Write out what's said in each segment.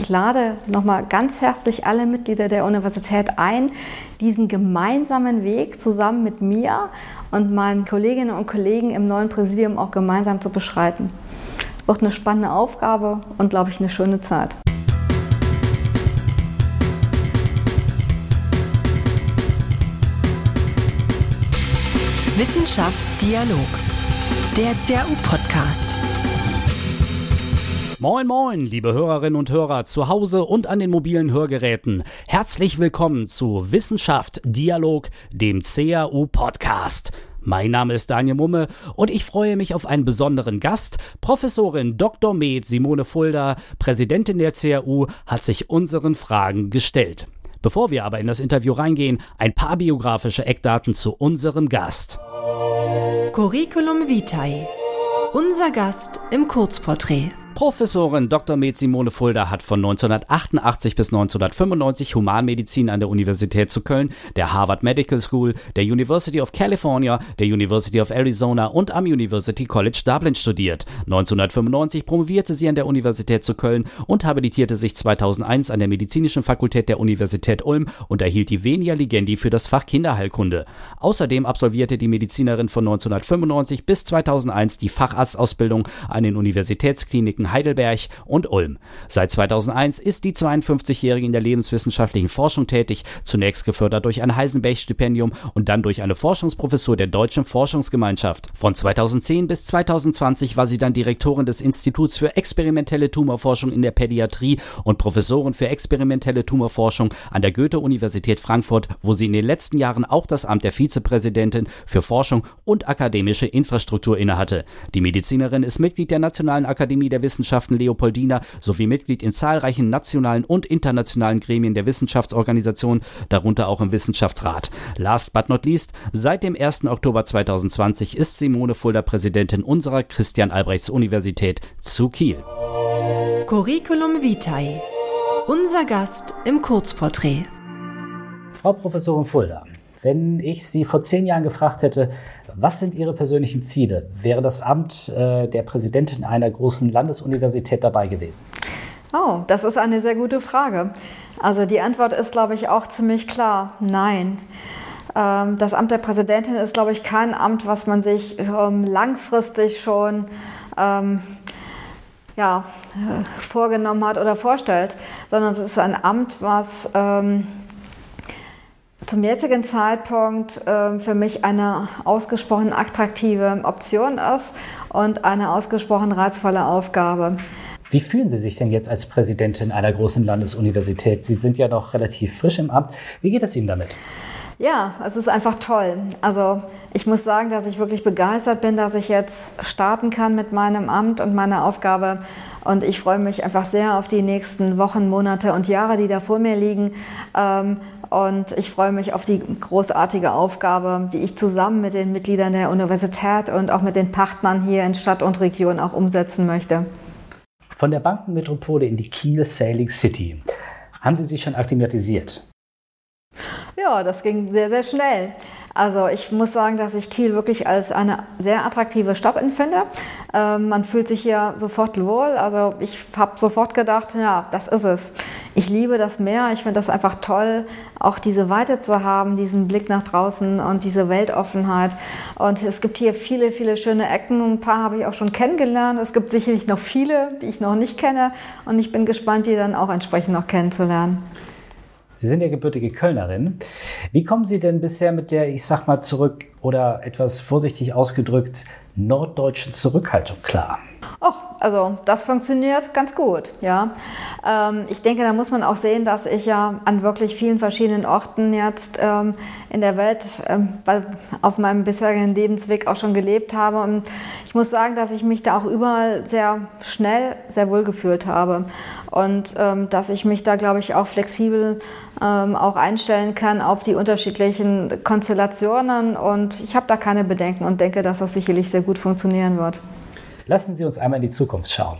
Ich lade nochmal ganz herzlich alle Mitglieder der Universität ein, diesen gemeinsamen Weg zusammen mit mir und meinen Kolleginnen und Kollegen im neuen Präsidium auch gemeinsam zu beschreiten. Wird eine spannende Aufgabe und, glaube ich, eine schöne Zeit. Wissenschaft Dialog. Der CAU-Podcast. Moin, moin, liebe Hörerinnen und Hörer zu Hause und an den mobilen Hörgeräten. Herzlich willkommen zu Wissenschaft Dialog, dem CAU-Podcast. Mein Name ist Daniel Mumme und ich freue mich auf einen besonderen Gast. Professorin Dr. Med Simone Fulda, Präsidentin der CAU, hat sich unseren Fragen gestellt. Bevor wir aber in das Interview reingehen, ein paar biografische Eckdaten zu unserem Gast. Curriculum Vitae. Unser Gast im Kurzporträt. Professorin Dr. Med Simone Fulda hat von 1988 bis 1995 Humanmedizin an der Universität zu Köln, der Harvard Medical School, der University of California, der University of Arizona und am University College Dublin studiert. 1995 promovierte sie an der Universität zu Köln und habilitierte sich 2001 an der Medizinischen Fakultät der Universität Ulm und erhielt die Venia Ligendi für das Fach Kinderheilkunde. Außerdem absolvierte die Medizinerin von 1995 bis 2001 die Facharztausbildung an den Universitätskliniken Heidelberg und Ulm. Seit 2001 ist die 52-Jährige in der lebenswissenschaftlichen Forschung tätig, zunächst gefördert durch ein Heisenberg-Stipendium und dann durch eine Forschungsprofessur der Deutschen Forschungsgemeinschaft. Von 2010 bis 2020 war sie dann Direktorin des Instituts für experimentelle Tumorforschung in der Pädiatrie und Professorin für experimentelle Tumorforschung an der Goethe-Universität Frankfurt, wo sie in den letzten Jahren auch das Amt der Vizepräsidentin für Forschung und akademische Infrastruktur innehatte. Die Medizinerin ist Mitglied der Nationalen Akademie der Wissenschaften Wissenschaften Leopoldina sowie Mitglied in zahlreichen nationalen und internationalen Gremien der Wissenschaftsorganisation, darunter auch im Wissenschaftsrat. Last but not least, seit dem 1. Oktober 2020 ist Simone Fulda Präsidentin unserer Christian Albrechts Universität zu Kiel. Curriculum Vitae. Unser Gast im Kurzporträt. Frau Professorin Fulda, wenn ich Sie vor zehn Jahren gefragt hätte, was sind Ihre persönlichen Ziele? Wäre das Amt äh, der Präsidentin einer großen Landesuniversität dabei gewesen? Oh, das ist eine sehr gute Frage. Also die Antwort ist, glaube ich, auch ziemlich klar. Nein. Ähm, das Amt der Präsidentin ist, glaube ich, kein Amt, was man sich ähm, langfristig schon ähm, ja, äh, vorgenommen hat oder vorstellt, sondern es ist ein Amt, was ähm, zum jetzigen Zeitpunkt äh, für mich eine ausgesprochen attraktive Option ist und eine ausgesprochen reizvolle Aufgabe. Wie fühlen Sie sich denn jetzt als Präsidentin einer großen Landesuniversität? Sie sind ja noch relativ frisch im Amt. Wie geht es Ihnen damit? Ja, es ist einfach toll. Also ich muss sagen, dass ich wirklich begeistert bin, dass ich jetzt starten kann mit meinem Amt und meiner Aufgabe. Und ich freue mich einfach sehr auf die nächsten Wochen, Monate und Jahre, die da vor mir liegen. Ähm, und ich freue mich auf die großartige Aufgabe, die ich zusammen mit den Mitgliedern der Universität und auch mit den Partnern hier in Stadt und Region auch umsetzen möchte. Von der Bankenmetropole in die Kiel Sailing City. Haben Sie sich schon akklimatisiert? Ja, das ging sehr, sehr schnell. Also ich muss sagen, dass ich Kiel wirklich als eine sehr attraktive Stadt empfinde. Ähm, man fühlt sich hier sofort wohl. Also ich habe sofort gedacht, ja, das ist es. Ich liebe das Meer. Ich finde das einfach toll, auch diese Weite zu haben, diesen Blick nach draußen und diese Weltoffenheit. Und es gibt hier viele, viele schöne Ecken. Ein paar habe ich auch schon kennengelernt. Es gibt sicherlich noch viele, die ich noch nicht kenne. Und ich bin gespannt, die dann auch entsprechend noch kennenzulernen. Sie sind ja gebürtige Kölnerin. Wie kommen Sie denn bisher mit der, ich sag mal zurück oder etwas vorsichtig ausgedrückt, norddeutschen Zurückhaltung klar? Och, also das funktioniert ganz gut, ja. Ähm, ich denke, da muss man auch sehen, dass ich ja an wirklich vielen verschiedenen Orten jetzt ähm, in der Welt ähm, bei, auf meinem bisherigen Lebensweg auch schon gelebt habe. Und ich muss sagen, dass ich mich da auch überall sehr schnell, sehr wohl gefühlt habe. Und ähm, dass ich mich da, glaube ich, auch flexibel ähm, auch einstellen kann auf die unterschiedlichen Konstellationen. Und ich habe da keine Bedenken und denke, dass das sicherlich sehr gut funktionieren wird. Lassen Sie uns einmal in die Zukunft schauen.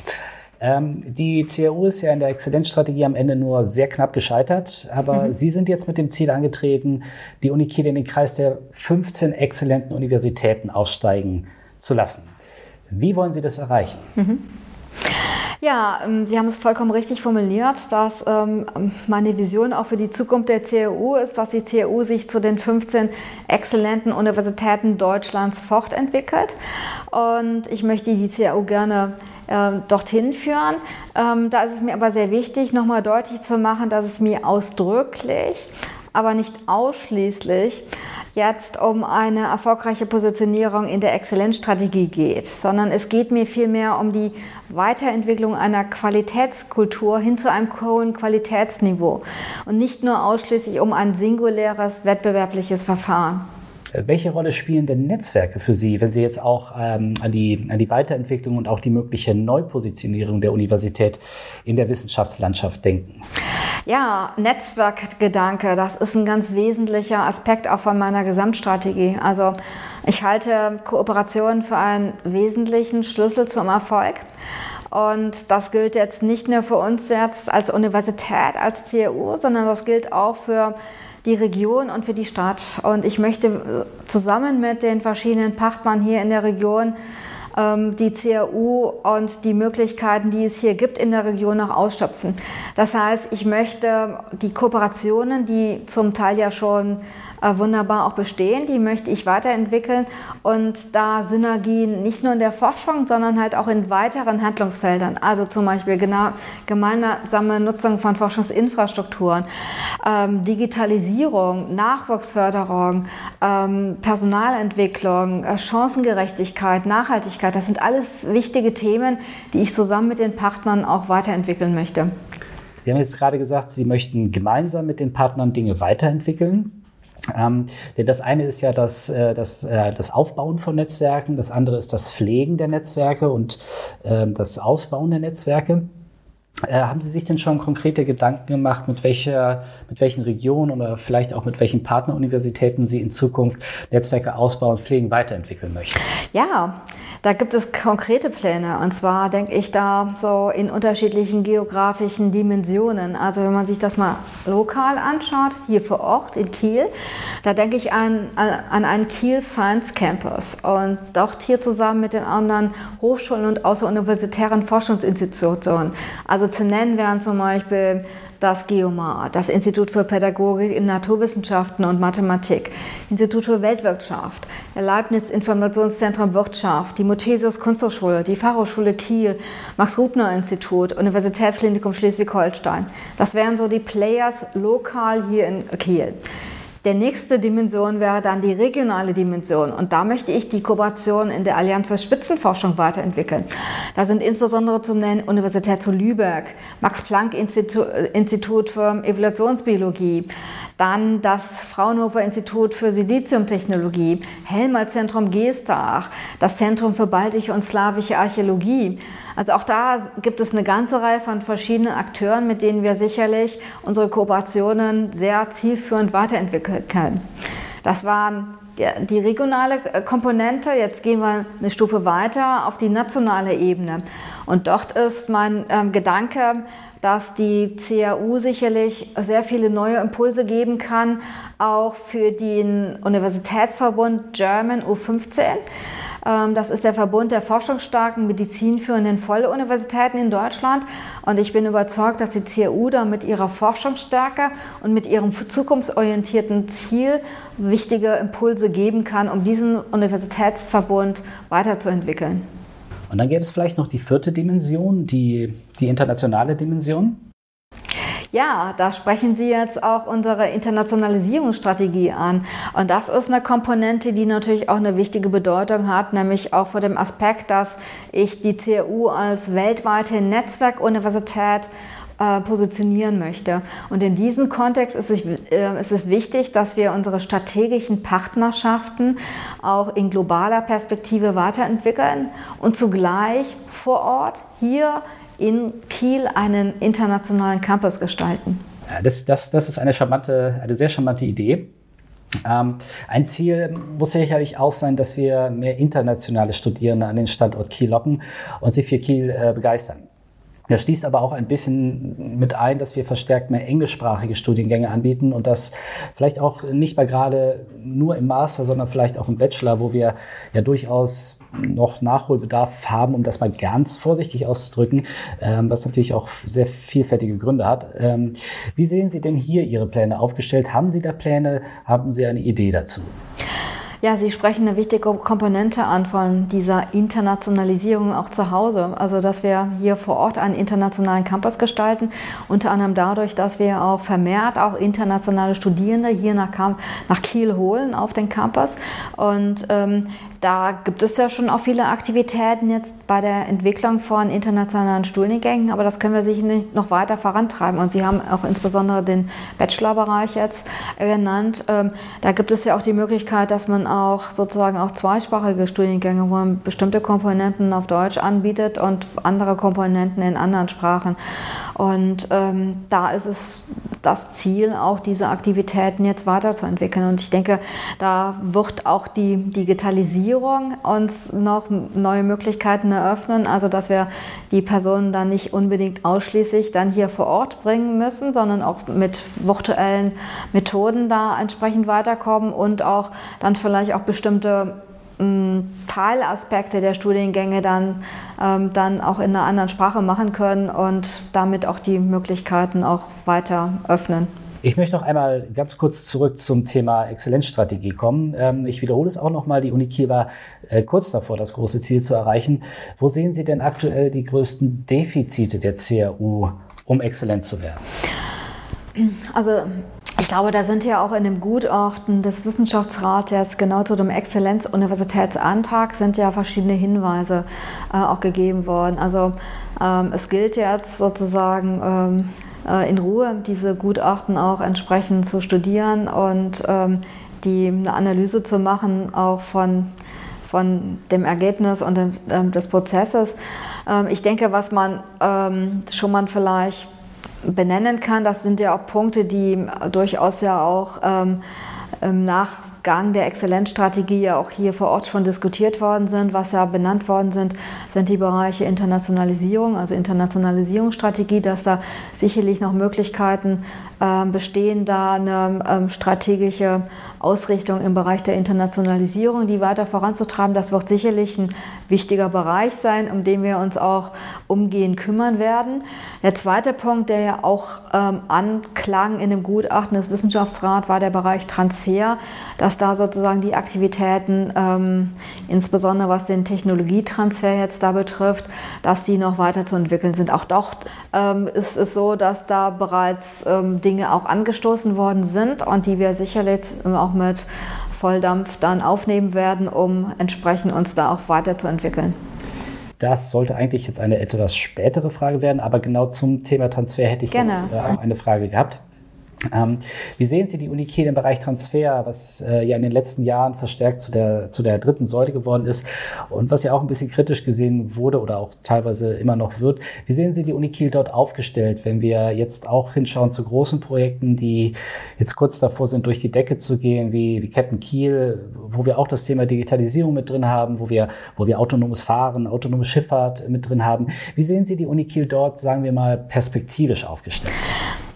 Ähm, die CAU ist ja in der Exzellenzstrategie am Ende nur sehr knapp gescheitert, aber mhm. Sie sind jetzt mit dem Ziel angetreten, die Uni Kiel in den Kreis der 15 exzellenten Universitäten aufsteigen zu lassen. Wie wollen Sie das erreichen? Mhm. Ja, ähm, Sie haben es vollkommen richtig formuliert, dass ähm, meine Vision auch für die Zukunft der CAU ist, dass die CAU sich zu den 15 exzellenten Universitäten Deutschlands fortentwickelt. Und ich möchte die CAU gerne äh, dorthin führen. Ähm, da ist es mir aber sehr wichtig, nochmal deutlich zu machen, dass es mir ausdrücklich aber nicht ausschließlich jetzt um eine erfolgreiche Positionierung in der Exzellenzstrategie geht, sondern es geht mir vielmehr um die Weiterentwicklung einer Qualitätskultur hin zu einem hohen Qualitätsniveau und nicht nur ausschließlich um ein singuläres wettbewerbliches Verfahren. Welche Rolle spielen denn Netzwerke für Sie, wenn Sie jetzt auch ähm, an, die, an die Weiterentwicklung und auch die mögliche Neupositionierung der Universität in der Wissenschaftslandschaft denken? Ja, Netzwerkgedanke, das ist ein ganz wesentlicher Aspekt auch von meiner Gesamtstrategie. Also ich halte Kooperation für einen wesentlichen Schlüssel zum Erfolg. Und das gilt jetzt nicht nur für uns jetzt als Universität, als CEU, sondern das gilt auch für die Region und für die Stadt. Und ich möchte zusammen mit den verschiedenen Partnern hier in der Region ähm, die CAU und die Möglichkeiten, die es hier gibt in der Region, noch ausschöpfen. Das heißt, ich möchte die Kooperationen, die zum Teil ja schon äh, wunderbar auch bestehen, die möchte ich weiterentwickeln und da Synergien nicht nur in der Forschung, sondern halt auch in weiteren Handlungsfeldern, also zum Beispiel genau, gemeinsame Nutzung von Forschungsinfrastrukturen, ähm, Digitalisierung, Nachwuchsförderung, ähm, Personalentwicklung, äh, Chancengerechtigkeit, Nachhaltigkeit, das sind alles wichtige Themen, die ich zusammen mit den Partnern auch weiterentwickeln möchte. Sie haben jetzt gerade gesagt, Sie möchten gemeinsam mit den Partnern Dinge weiterentwickeln. Ähm, denn das eine ist ja das, äh, das, äh, das Aufbauen von Netzwerken, das andere ist das Pflegen der Netzwerke und äh, das Ausbauen der Netzwerke. Äh, haben Sie sich denn schon konkrete Gedanken gemacht, mit, welcher, mit welchen Regionen oder vielleicht auch mit welchen Partneruniversitäten Sie in Zukunft Netzwerke ausbauen, pflegen, weiterentwickeln möchten? Ja, da gibt es konkrete Pläne. Und zwar denke ich da so in unterschiedlichen geografischen Dimensionen. Also wenn man sich das mal lokal anschaut, hier vor Ort in Kiel, da denke ich an, an einen Kiel Science Campus. Und dort hier zusammen mit den anderen Hochschulen und außeruniversitären Forschungsinstitutionen. Also zu nennen wären zum Beispiel das GEOMAR, das Institut für Pädagogik in Naturwissenschaften und Mathematik, Institut für Weltwirtschaft, Leibniz Informationszentrum Wirtschaft, die Muthesius Kunsthochschule, die Fachhochschule Kiel, Max-Rubner-Institut, Universitätsklinikum Schleswig-Holstein. Das wären so die Players lokal hier in Kiel. Der nächste Dimension wäre dann die regionale Dimension. Und da möchte ich die Kooperation in der Allianz für Spitzenforschung weiterentwickeln. Da sind insbesondere zu nennen Universität zu Lübeck, Max-Planck-Institut für Evolutionsbiologie, dann das Fraunhofer Institut für Siliziumtechnologie, Helmholtz-Zentrum Geestach, das Zentrum für baltische und slawische Archäologie. Also auch da gibt es eine ganze Reihe von verschiedenen Akteuren, mit denen wir sicherlich unsere Kooperationen sehr zielführend weiterentwickeln können. Das waren die regionale Komponente. Jetzt gehen wir eine Stufe weiter auf die nationale Ebene. Und dort ist mein ähm, Gedanke, dass die CAU sicherlich sehr viele neue Impulse geben kann, auch für den Universitätsverbund German U15. Ähm, das ist der Verbund der forschungsstarken, medizinführenden Volluniversitäten in Deutschland. Und ich bin überzeugt, dass die CAU da mit ihrer Forschungsstärke und mit ihrem zukunftsorientierten Ziel wichtige Impulse geben kann, um diesen Universitätsverbund weiterzuentwickeln. Und dann gäbe es vielleicht noch die vierte Dimension, die, die internationale Dimension. Ja, da sprechen Sie jetzt auch unsere Internationalisierungsstrategie an. Und das ist eine Komponente, die natürlich auch eine wichtige Bedeutung hat, nämlich auch vor dem Aspekt, dass ich die CEU als weltweite Netzwerkuniversität äh, positionieren möchte. Und in diesem Kontext ist es, äh, ist es wichtig, dass wir unsere strategischen Partnerschaften auch in globaler Perspektive weiterentwickeln und zugleich vor Ort hier in Kiel einen internationalen Campus gestalten. Das, das, das ist eine, charmante, eine sehr charmante Idee. Ähm, ein Ziel muss sicherlich auch sein, dass wir mehr internationale Studierende an den Standort Kiel locken und sie für Kiel äh, begeistern. Das schließt aber auch ein bisschen mit ein, dass wir verstärkt mehr englischsprachige Studiengänge anbieten und das vielleicht auch nicht mal gerade nur im Master, sondern vielleicht auch im Bachelor, wo wir ja durchaus noch Nachholbedarf haben, um das mal ganz vorsichtig auszudrücken, ähm, was natürlich auch sehr vielfältige Gründe hat. Ähm, wie sehen Sie denn hier Ihre Pläne aufgestellt? Haben Sie da Pläne? Haben Sie eine Idee dazu? Ja, Sie sprechen eine wichtige Komponente an von dieser Internationalisierung auch zu Hause. Also, dass wir hier vor Ort einen internationalen Campus gestalten, unter anderem dadurch, dass wir auch vermehrt auch internationale Studierende hier nach, nach Kiel holen auf den Campus. Und ähm, da gibt es ja schon auch viele Aktivitäten jetzt bei der Entwicklung von internationalen Studiengängen, aber das können wir sicher noch weiter vorantreiben. Und Sie haben auch insbesondere den Bachelorbereich jetzt genannt. Ähm, da gibt es ja auch die Möglichkeit, dass man auch sozusagen auch zweisprachige Studiengänge, wo man bestimmte Komponenten auf Deutsch anbietet und andere Komponenten in anderen Sprachen. Und ähm, da ist es das Ziel, auch diese Aktivitäten jetzt weiterzuentwickeln. Und ich denke, da wird auch die Digitalisierung uns noch neue Möglichkeiten eröffnen, also dass wir die Personen dann nicht unbedingt ausschließlich dann hier vor Ort bringen müssen, sondern auch mit virtuellen Methoden da entsprechend weiterkommen und auch dann vielleicht auch bestimmte ähm, Teilaspekte der Studiengänge dann, ähm, dann auch in einer anderen Sprache machen können und damit auch die Möglichkeiten auch weiter öffnen. Ich möchte noch einmal ganz kurz zurück zum Thema Exzellenzstrategie kommen. Ähm, ich wiederhole es auch nochmal. Die Uni Kiel war äh, kurz davor, das große Ziel zu erreichen. Wo sehen Sie denn aktuell die größten Defizite der CRU, um exzellent zu werden? Also ich glaube, da sind ja auch in dem Gutachten des Wissenschaftsrats genau zu dem Exzellenz-Universitätsantrag sind ja verschiedene Hinweise äh, auch gegeben worden. Also ähm, es gilt jetzt sozusagen ähm, äh, in Ruhe diese Gutachten auch entsprechend zu studieren und ähm, die eine Analyse zu machen, auch von von dem Ergebnis und dem, ähm, des Prozesses. Ähm, ich denke, was man ähm, schon mal vielleicht benennen kann. Das sind ja auch Punkte, die durchaus ja auch ähm, im Nachgang der Exzellenzstrategie ja auch hier vor Ort schon diskutiert worden sind. Was ja benannt worden sind, sind die Bereiche Internationalisierung, also Internationalisierungsstrategie, dass da sicherlich noch Möglichkeiten bestehen, da eine ähm, strategische Ausrichtung im Bereich der Internationalisierung, die weiter voranzutreiben. Das wird sicherlich ein wichtiger Bereich sein, um den wir uns auch umgehend kümmern werden. Der zweite Punkt, der ja auch ähm, anklang in dem Gutachten des Wissenschaftsrats, war der Bereich Transfer, dass da sozusagen die Aktivitäten, ähm, insbesondere was den Technologietransfer jetzt da betrifft, dass die noch weiterzuentwickeln sind. Auch dort ähm, ist es so, dass da bereits ähm, Dinge auch angestoßen worden sind und die wir sicherlich auch mit Volldampf dann aufnehmen werden, um entsprechend uns da auch weiterzuentwickeln. Das sollte eigentlich jetzt eine etwas spätere Frage werden, aber genau zum Thema Transfer hätte ich Gerne. jetzt äh, eine Frage gehabt. Ähm, wie sehen Sie die Uni im Bereich Transfer, was äh, ja in den letzten Jahren verstärkt zu der, zu der dritten Säule geworden ist und was ja auch ein bisschen kritisch gesehen wurde oder auch teilweise immer noch wird? Wie sehen Sie die Uni dort aufgestellt, wenn wir jetzt auch hinschauen zu großen Projekten, die jetzt kurz davor sind, durch die Decke zu gehen, wie, wie Captain Kiel, wo wir auch das Thema Digitalisierung mit drin haben, wo wir, wo wir autonomes Fahren, autonome Schifffahrt mit drin haben? Wie sehen Sie die Uni dort, sagen wir mal, perspektivisch aufgestellt?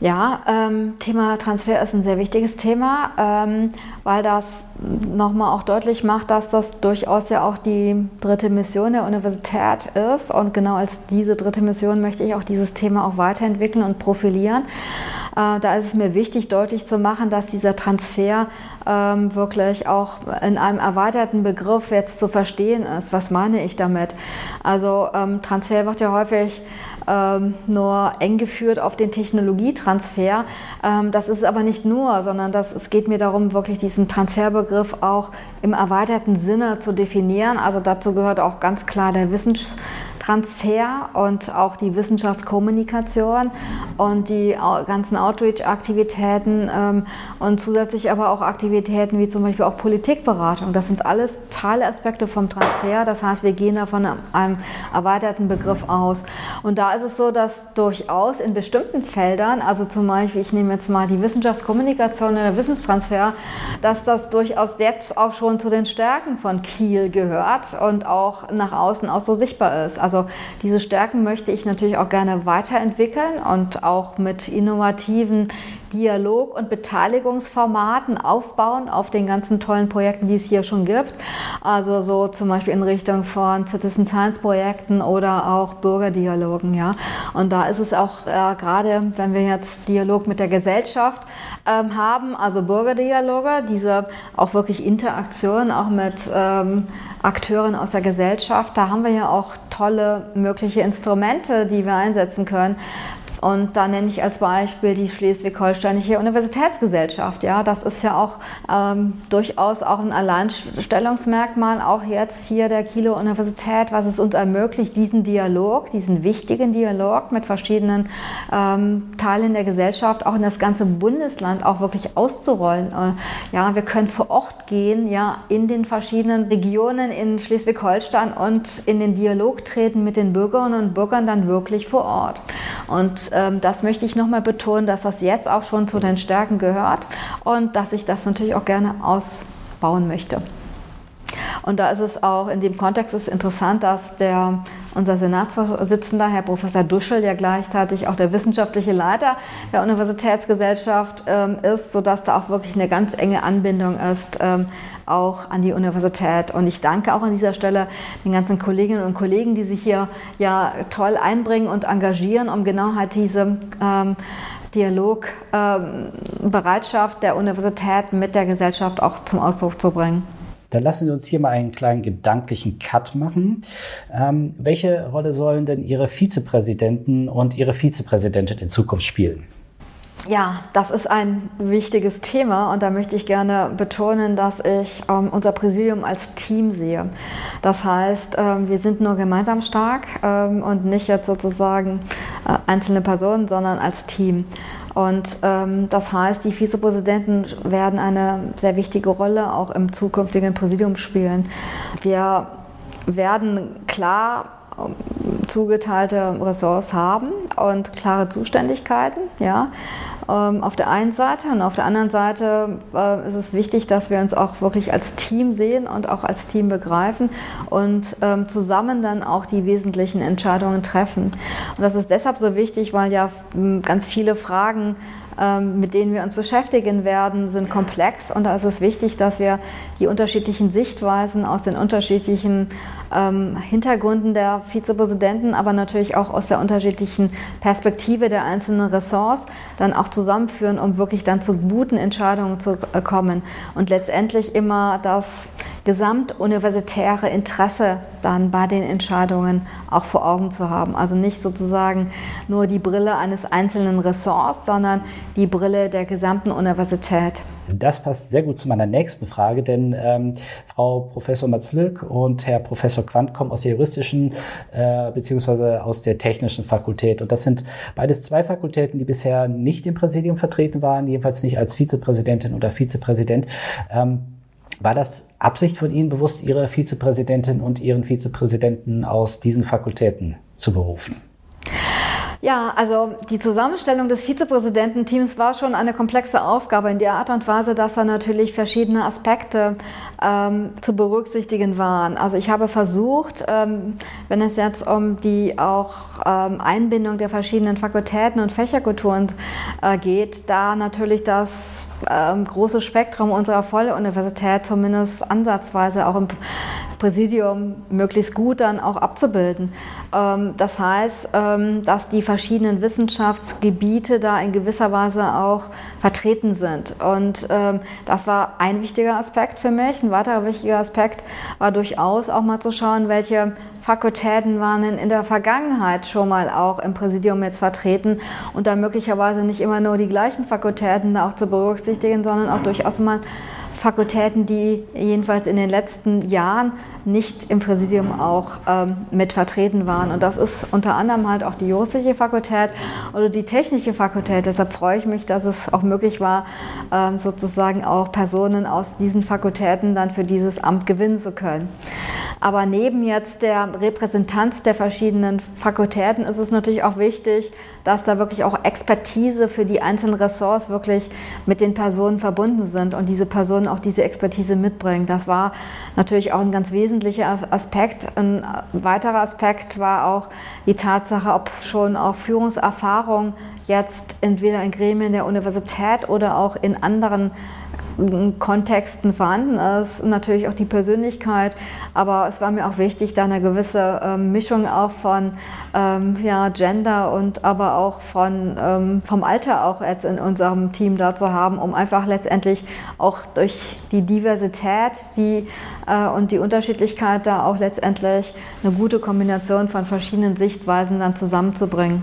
Ja, ähm, Thema Transfer ist ein sehr wichtiges Thema, ähm, weil das nochmal auch deutlich macht, dass das durchaus ja auch die dritte Mission der Universität ist. Und genau als diese dritte Mission möchte ich auch dieses Thema auch weiterentwickeln und profilieren. Äh, da ist es mir wichtig, deutlich zu machen, dass dieser Transfer ähm, wirklich auch in einem erweiterten Begriff jetzt zu verstehen ist. Was meine ich damit? Also ähm, Transfer wird ja häufig ähm, nur eng geführt auf den Technologietransfer. Ähm, das ist aber nicht nur, sondern das, es geht mir darum, wirklich diesen Transferbegriff auch im erweiterten Sinne zu definieren. Also dazu gehört auch ganz klar der Wissenschaft. Transfer und auch die Wissenschaftskommunikation und die ganzen Outreach-Aktivitäten ähm, und zusätzlich aber auch Aktivitäten wie zum Beispiel auch Politikberatung. Das sind alles Teilaspekte vom Transfer. Das heißt, wir gehen da von einem erweiterten Begriff aus. Und da ist es so, dass durchaus in bestimmten Feldern, also zum Beispiel, ich nehme jetzt mal die Wissenschaftskommunikation und der Wissenstransfer, dass das durchaus jetzt auch schon zu den Stärken von Kiel gehört und auch nach außen auch so sichtbar ist. Also Also diese Stärken möchte ich natürlich auch gerne weiterentwickeln und auch mit innovativen Dialog- und Beteiligungsformaten aufbauen auf den ganzen tollen Projekten, die es hier schon gibt. Also so zum Beispiel in Richtung von Citizen Science Projekten oder auch Bürgerdialogen. Ja. Und da ist es auch äh, gerade, wenn wir jetzt Dialog mit der Gesellschaft ähm, haben, also Bürgerdialoge, diese auch wirklich Interaktion auch mit ähm, Akteuren aus der Gesellschaft, da haben wir ja auch tolle mögliche Instrumente, die wir einsetzen können. Und da nenne ich als Beispiel die Schleswig-Holsteinische Universitätsgesellschaft. Ja, das ist ja auch ähm, durchaus auch ein Alleinstellungsmerkmal, auch jetzt hier der Kilo-Universität, was es uns ermöglicht, diesen Dialog, diesen wichtigen Dialog mit verschiedenen ähm, Teilen der Gesellschaft, auch in das ganze Bundesland auch wirklich auszurollen. Äh, ja, wir können vor Ort gehen, ja, in den verschiedenen Regionen in Schleswig-Holstein und in den Dialog treten mit den Bürgerinnen und Bürgern dann wirklich vor Ort. Und ähm, das möchte ich nochmal betonen, dass das jetzt auch schon zu den Stärken gehört und dass ich das natürlich auch gerne ausbauen möchte. Und da ist es auch in dem Kontext ist interessant, dass der, unser Senatsvorsitzender, Herr Professor Duschel, ja gleichzeitig auch der wissenschaftliche Leiter der Universitätsgesellschaft ähm, ist, sodass da auch wirklich eine ganz enge Anbindung ist, ähm, auch an die Universität. Und ich danke auch an dieser Stelle den ganzen Kolleginnen und Kollegen, die sich hier ja toll einbringen und engagieren, um genau halt diese ähm, Dialogbereitschaft ähm, der Universität mit der Gesellschaft auch zum Ausdruck zu bringen. Dann lassen Sie uns hier mal einen kleinen gedanklichen Cut machen. Ähm, welche Rolle sollen denn Ihre Vizepräsidenten und Ihre Vizepräsidentin in Zukunft spielen? Ja, das ist ein wichtiges Thema und da möchte ich gerne betonen, dass ich ähm, unser Präsidium als Team sehe. Das heißt, ähm, wir sind nur gemeinsam stark ähm, und nicht jetzt sozusagen äh, einzelne Personen, sondern als Team. Und ähm, das heißt, die Vizepräsidenten werden eine sehr wichtige Rolle auch im zukünftigen Präsidium spielen. Wir werden klar ähm, zugeteilte Ressorts haben und klare Zuständigkeiten. Ja. Ähm, auf der einen Seite und auf der anderen Seite äh, ist es wichtig, dass wir uns auch wirklich als Team sehen und auch als Team begreifen und ähm, zusammen dann auch die wesentlichen Entscheidungen treffen. Und das ist deshalb so wichtig, weil ja ganz viele Fragen mit denen wir uns beschäftigen werden, sind komplex. Und da ist es wichtig, dass wir die unterschiedlichen Sichtweisen aus den unterschiedlichen ähm, Hintergründen der Vizepräsidenten, aber natürlich auch aus der unterschiedlichen Perspektive der einzelnen Ressorts dann auch zusammenführen, um wirklich dann zu guten Entscheidungen zu äh, kommen. Und letztendlich immer das gesamtuniversitäre Interesse dann bei den Entscheidungen auch vor Augen zu haben. Also nicht sozusagen nur die Brille eines einzelnen Ressorts, sondern die Brille der gesamten Universität. Das passt sehr gut zu meiner nächsten Frage, denn ähm, Frau Professor Matzlück und Herr Professor Quandt kommen aus der juristischen äh, bzw. aus der technischen Fakultät. Und das sind beides zwei Fakultäten, die bisher nicht im Präsidium vertreten waren, jedenfalls nicht als Vizepräsidentin oder Vizepräsident. Ähm, war das Absicht von Ihnen bewusst, Ihre Vizepräsidentin und Ihren Vizepräsidenten aus diesen Fakultäten zu berufen? Ja, also die Zusammenstellung des Vizepräsidententeams war schon eine komplexe Aufgabe in der Art und Weise, dass da natürlich verschiedene Aspekte ähm, zu berücksichtigen waren. Also ich habe versucht, ähm, wenn es jetzt um die auch ähm, Einbindung der verschiedenen Fakultäten und Fächerkulturen äh, geht, da natürlich das ähm, große Spektrum unserer Volluniversität zumindest ansatzweise auch im Präsidium möglichst gut dann auch abzubilden. Ähm, das heißt, ähm, dass die verschiedenen Wissenschaftsgebiete da in gewisser Weise auch vertreten sind. Und ähm, das war ein wichtiger Aspekt für mich. Ein weiterer wichtiger Aspekt war durchaus auch mal zu schauen, welche Fakultäten waren denn in der Vergangenheit schon mal auch im Präsidium jetzt vertreten und da möglicherweise nicht immer nur die gleichen Fakultäten da auch zu berücksichtigen, sondern auch durchaus mal Fakultäten, die jedenfalls in den letzten Jahren nicht im Präsidium auch ähm, mit vertreten waren. Und das ist unter anderem halt auch die juristische Fakultät oder die technische Fakultät. Deshalb freue ich mich, dass es auch möglich war, ähm, sozusagen auch Personen aus diesen Fakultäten dann für dieses Amt gewinnen zu können. Aber neben jetzt der Repräsentanz der verschiedenen Fakultäten ist es natürlich auch wichtig, dass da wirklich auch Expertise für die einzelnen Ressorts wirklich mit den Personen verbunden sind und diese Personen auch diese Expertise mitbringen. Das war natürlich auch ein ganz wesentliches wesentlicher Aspekt. Ein weiterer Aspekt war auch die Tatsache, ob schon auch Führungserfahrung jetzt entweder in Gremien der Universität oder auch in anderen Kontexten vorhanden ist, natürlich auch die Persönlichkeit, aber es war mir auch wichtig, da eine gewisse ähm, Mischung auch von ähm, ja, Gender und aber auch von, ähm, vom Alter auch jetzt in unserem Team da zu haben, um einfach letztendlich auch durch die Diversität die, äh, und die Unterschiedlichkeit da auch letztendlich eine gute Kombination von verschiedenen Sichtweisen dann zusammenzubringen.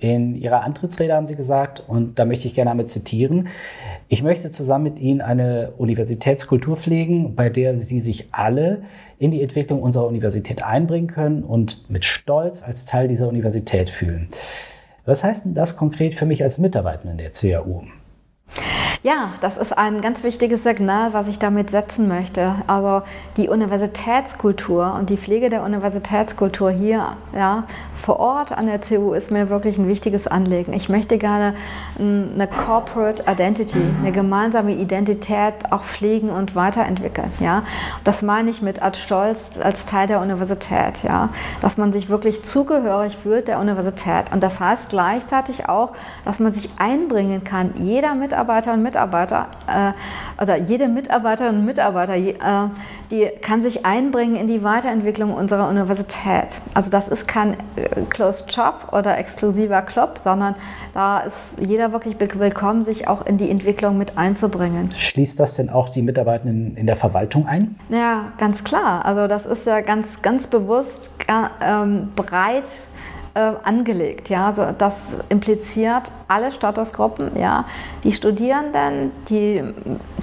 In Ihrer Antrittsrede haben Sie gesagt, und da möchte ich gerne damit zitieren, ich möchte zusammen mit Ihnen eine Universitätskultur pflegen, bei der Sie sich alle in die Entwicklung unserer Universität einbringen können und mit Stolz als Teil dieser Universität fühlen. Was heißt denn das konkret für mich als Mitarbeiter in der CAU? Ja, das ist ein ganz wichtiges Signal, was ich damit setzen möchte. Also die Universitätskultur und die Pflege der Universitätskultur hier ja, vor Ort an der CU ist mir wirklich ein wichtiges Anliegen. Ich möchte gerne eine Corporate Identity, eine gemeinsame Identität auch pflegen und weiterentwickeln. Ja? Das meine ich mit als Stolz als Teil der Universität, ja? dass man sich wirklich zugehörig fühlt der Universität. Und das heißt gleichzeitig auch, dass man sich einbringen kann. Jeder Mitarbeiter und Mitarbeiter äh, oder jede Mitarbeiterin und Mitarbeiter, äh, die kann sich einbringen in die Weiterentwicklung unserer Universität. Also das ist kein äh, Closed Shop oder exklusiver Club, sondern da ist jeder wirklich willkommen, sich auch in die Entwicklung mit einzubringen. Schließt das denn auch die Mitarbeitenden in der Verwaltung ein? Ja, ganz klar. Also das ist ja ganz, ganz bewusst ähm, breit äh, angelegt. Ja? Also das impliziert alle Statusgruppen, ja? die Studierenden, die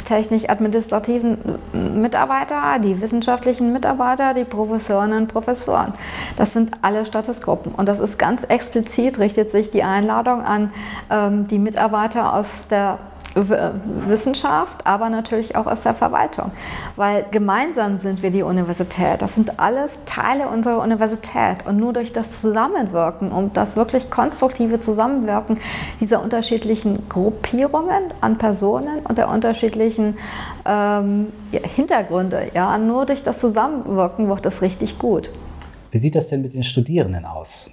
technisch-administrativen Mitarbeiter, die wissenschaftlichen Mitarbeiter, die Professorinnen und Professoren. Das sind alle Statusgruppen. Und das ist ganz explizit, richtet sich die Einladung an ähm, die Mitarbeiter aus der Wissenschaft, aber natürlich auch aus der Verwaltung. Weil gemeinsam sind wir die Universität. Das sind alles Teile unserer Universität. Und nur durch das Zusammenwirken und das wirklich konstruktive Zusammenwirken dieser unterschiedlichen Gruppierungen an Personen und der unterschiedlichen ähm, Hintergründe, ja, nur durch das Zusammenwirken wird es richtig gut. Wie sieht das denn mit den Studierenden aus?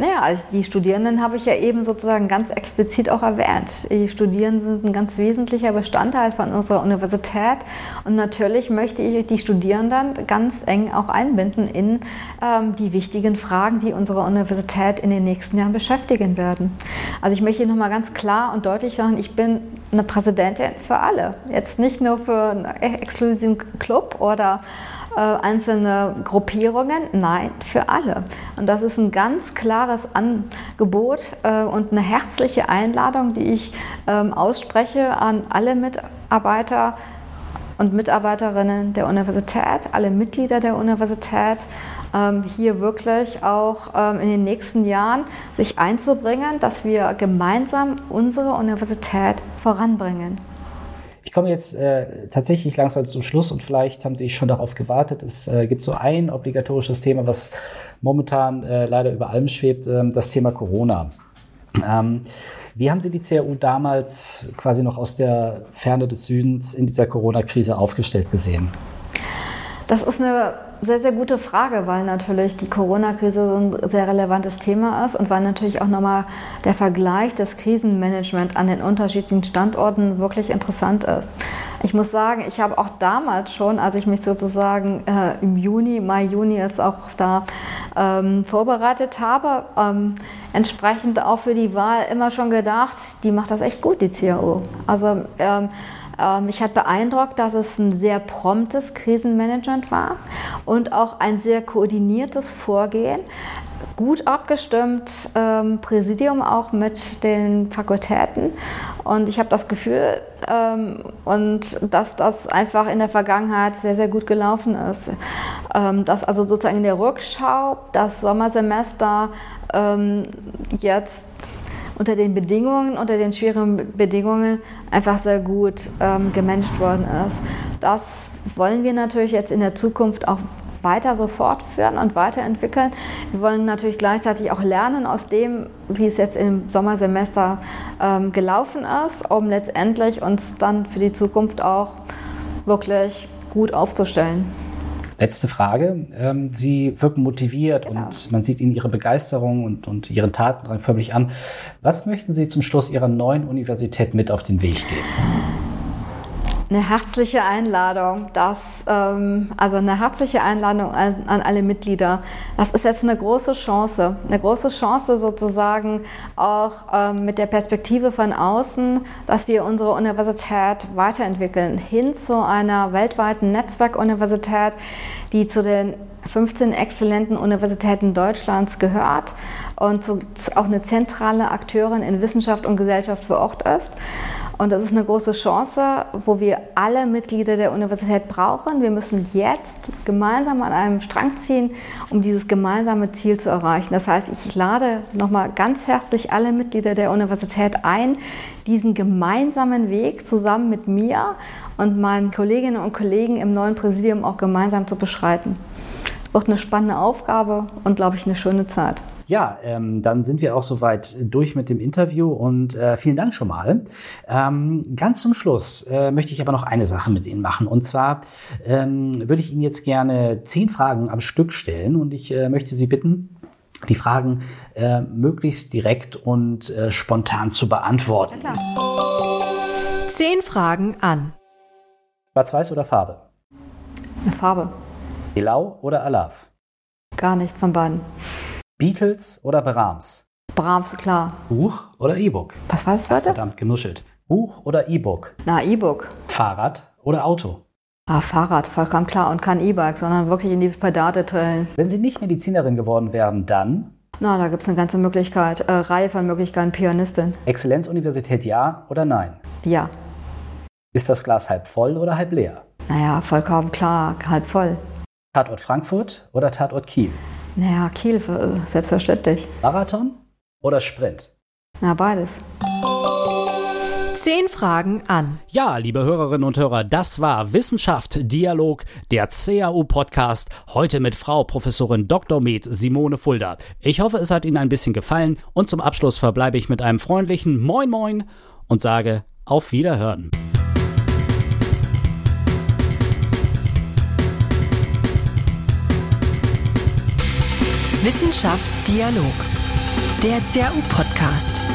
Naja, also die Studierenden habe ich ja eben sozusagen ganz explizit auch erwähnt. Die Studierenden sind ein ganz wesentlicher Bestandteil von unserer Universität und natürlich möchte ich die Studierenden ganz eng auch einbinden in ähm, die wichtigen Fragen, die unsere Universität in den nächsten Jahren beschäftigen werden. Also ich möchte nochmal ganz klar und deutlich sagen, ich bin eine Präsidentin für alle. Jetzt nicht nur für einen exklusiven Club oder äh, einzelne Gruppierungen, nein, für alle. Und das ist ein ganz klares Angebot äh, und eine herzliche Einladung, die ich ähm, ausspreche an alle Mitarbeiter und Mitarbeiterinnen der Universität, alle Mitglieder der Universität, ähm, hier wirklich auch ähm, in den nächsten Jahren sich einzubringen, dass wir gemeinsam unsere Universität voranbringen. Ich komme jetzt äh, tatsächlich langsam zum Schluss und vielleicht haben Sie schon darauf gewartet. Es äh, gibt so ein obligatorisches Thema, was momentan äh, leider über allem schwebt, ähm, das Thema Corona. Ähm, wie haben Sie die CAU damals quasi noch aus der Ferne des Südens in dieser Corona-Krise aufgestellt gesehen? Das ist eine sehr, sehr gute Frage, weil natürlich die Corona-Krise ein sehr relevantes Thema ist und weil natürlich auch nochmal der Vergleich des Krisenmanagement an den unterschiedlichen Standorten wirklich interessant ist. Ich muss sagen, ich habe auch damals schon, als ich mich sozusagen äh, im Juni, Mai, Juni jetzt auch da ähm, vorbereitet habe, ähm, entsprechend auch für die Wahl immer schon gedacht, die macht das echt gut, die CAO. Also ähm, ähm, mich hat beeindruckt, dass es ein sehr promptes Krisenmanagement war und auch ein sehr koordiniertes Vorgehen gut abgestimmt, ähm, Präsidium auch mit den Fakultäten. Und ich habe das Gefühl, ähm, und dass das einfach in der Vergangenheit sehr, sehr gut gelaufen ist. Ähm, dass also sozusagen in der Rückschau das Sommersemester ähm, jetzt unter den Bedingungen, unter den schweren Bedingungen einfach sehr gut ähm, gemanagt worden ist. Das wollen wir natürlich jetzt in der Zukunft auch weiter so fortführen und weiterentwickeln. Wir wollen natürlich gleichzeitig auch lernen aus dem, wie es jetzt im Sommersemester ähm, gelaufen ist, um letztendlich uns dann für die Zukunft auch wirklich gut aufzustellen. Letzte Frage. Ähm, Sie wirken motiviert genau. und man sieht Ihnen Ihre Begeisterung und, und Ihren Taten förmlich an. Was möchten Sie zum Schluss Ihrer neuen Universität mit auf den Weg geben? Eine herzliche Einladung, das, ähm, also eine herzliche Einladung an, an, alle Mitglieder. Das ist jetzt eine große Chance, eine große Chance sozusagen auch ähm, mit der Perspektive von außen, dass wir unsere Universität weiterentwickeln hin zu einer weltweiten Netzwerkuniversität, die zu den 15 exzellenten Universitäten Deutschlands gehört und zu, auch eine zentrale Akteurin in Wissenschaft und Gesellschaft vor Ort ist. Und das ist eine große Chance, wo wir alle Mitglieder der Universität brauchen. Wir müssen jetzt gemeinsam an einem Strang ziehen, um dieses gemeinsame Ziel zu erreichen. Das heißt, ich lade nochmal ganz herzlich alle Mitglieder der Universität ein, diesen gemeinsamen Weg zusammen mit mir und meinen Kolleginnen und Kollegen im neuen Präsidium auch gemeinsam zu beschreiten. Wird eine spannende Aufgabe und, glaube ich, eine schöne Zeit. Ja, ähm, dann sind wir auch soweit durch mit dem Interview und äh, vielen Dank schon mal. Ähm, ganz zum Schluss äh, möchte ich aber noch eine Sache mit Ihnen machen. Und zwar ähm, würde ich Ihnen jetzt gerne zehn Fragen am Stück stellen und ich äh, möchte Sie bitten, die Fragen äh, möglichst direkt und äh, spontan zu beantworten. Zehn Fragen an. Schwarz-Weiß oder Farbe? Eine Farbe. Elau oder Alaf? Gar nicht von beiden. Beatles oder Brahms? Brahms, klar. Buch oder E-Book? Was war das heute? Verdammt genuschelt. Buch oder E-Book? Na, E-Book. Fahrrad oder Auto? Ah, Fahrrad, vollkommen klar. Und kein E-Bike, sondern wirklich in die Pedate trillen. Wenn Sie nicht Medizinerin geworden wären, dann? Na, da gibt es eine ganze Möglichkeit, äh, Reihe von Möglichkeiten, Pianistin. Exzellenzuniversität ja oder nein? Ja. Ist das Glas halb voll oder halb leer? Naja, vollkommen klar, halb voll. Tatort Frankfurt oder Tatort Kiel? Naja, Kiel, äh, selbstverständlich. Marathon oder Sprint? Na, beides. Zehn Fragen an. Ja, liebe Hörerinnen und Hörer, das war Wissenschaft Dialog, der CAU-Podcast, heute mit Frau Professorin Dr. Med Simone Fulda. Ich hoffe, es hat Ihnen ein bisschen gefallen und zum Abschluss verbleibe ich mit einem freundlichen Moin Moin und sage auf Wiederhören. Wissenschaft Dialog. Der CAU-Podcast.